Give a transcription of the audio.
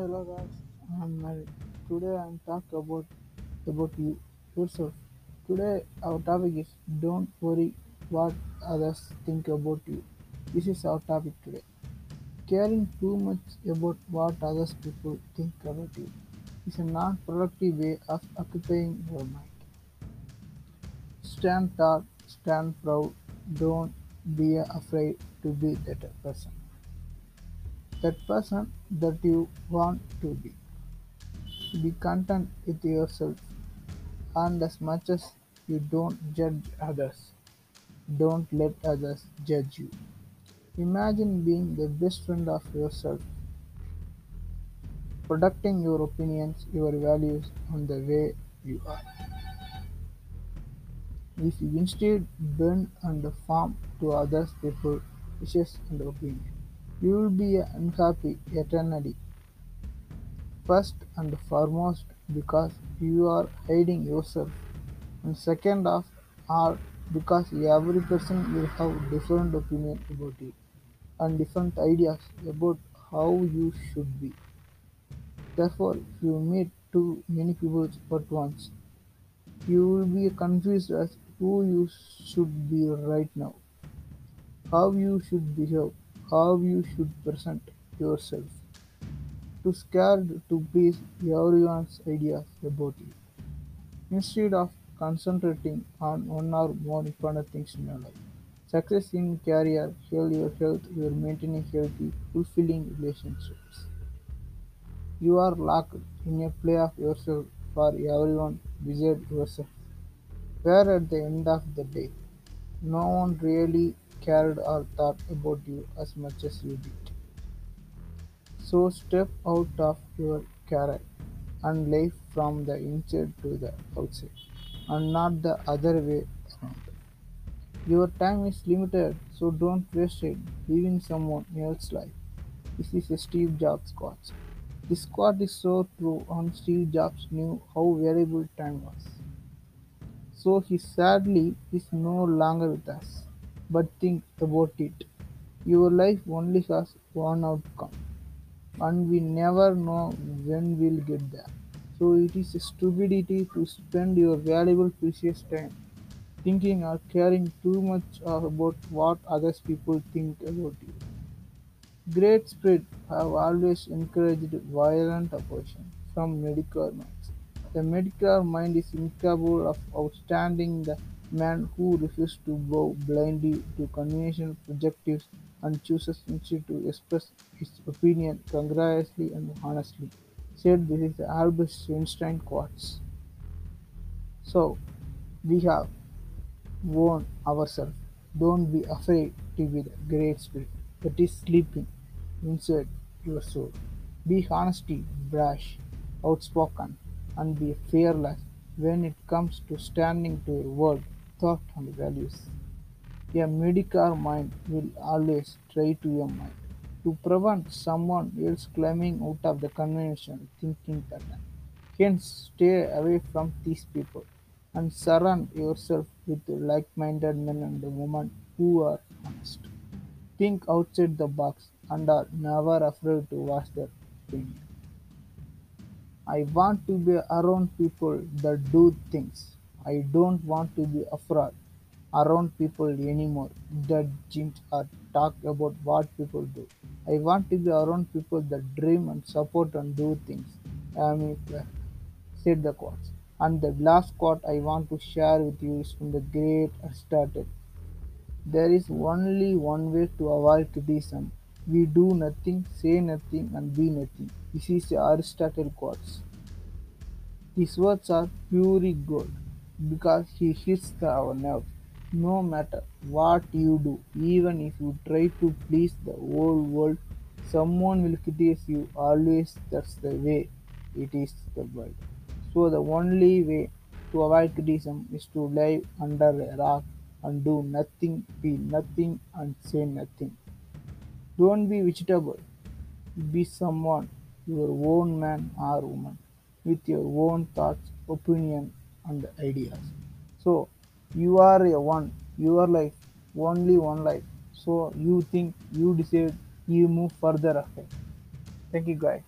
hello guys. I'm Mary. Today I'm talk about about you yourself. Today our topic is don't worry what others think about you. This is our topic today. Caring too much about what others people think about you is a non-productive way of occupying your mind. Stand tall, stand proud. Don't be afraid to be that person. That person that you want to be. Be content with yourself and as much as you don't judge others, don't let others judge you. Imagine being the best friend of yourself, protecting your opinions, your values, and the way you are. If you instead bend and farm to others people's wishes and opinions, you will be unhappy eternally. First and foremost because you are hiding yourself, and second of all because every person will have different opinion about you and different ideas about how you should be. Therefore, if you meet too many people at once, you will be confused as who you should be right now, how you should behave, how you should present yourself. Too scared to please everyone's ideas about you. Instead of concentrating on one or more important things in your life. Success in career, heal your health, you are maintaining healthy, fulfilling relationships. You are locked in a play of yourself for everyone beside yourself, where at the end of the day, no one really cared or thought about you as much as you did. So step out of your career and live from the inside to the outside, and not the other way around. Your time is limited, so don't waste it living someone else's life. This is a Steve Jobs quote. This quote is so true, and Steve Jobs knew how valuable time was. So he sadly is no longer with us. But think about it. Your life only has one outcome, and we never know when we'll get there. So it is a stupidity to spend your valuable precious time thinking or caring too much about what others people think about you. Great spirit have always encouraged violent opposition from medical minds. The medical mind is incapable of outstanding the man who refuses to bow blindly to conventional projectives and chooses instead to express his opinion congruously and honestly. Said this is Albert Einstein quotes. So we have warn ourselves, don't be afraid to be the great spirit that is sleeping inside your soul. Be honesty, brash, outspoken, and be fearless when it comes to standing to your word, thought, and values. A mediocre mind will always try to your mind to prevent someone else climbing out of the conventional thinking pattern. Hence, stay away from these people and surround yourself with like-minded men and women who are honest. Think outside the box and are never afraid to voice their opinion. I want to be around people that do things. I don't want to be afraid around people anymore that jinx or talk about what people do. I want to be around people that dream and support and do things. Amy Clark said the quotes. And the last quote I want to share with you is from the great Aristotle. There is only one way to avoid criticism. We do nothing, say nothing, and be nothing. This is Aristotle quotes. These words are pure gold because he hits our nerves. No matter what you do, even if you try to please the whole world, someone will criticize you. Always that's the way it is the world. So the only way to avoid criticism is to live under a rock and do nothing, be nothing, and say nothing. Don't be vegetable. Be someone, your own man or woman, with your own thoughts, opinion, and ideas. So you are a one, your life, only one life. So you think, you decide, you move further ahead. Thank you, guys.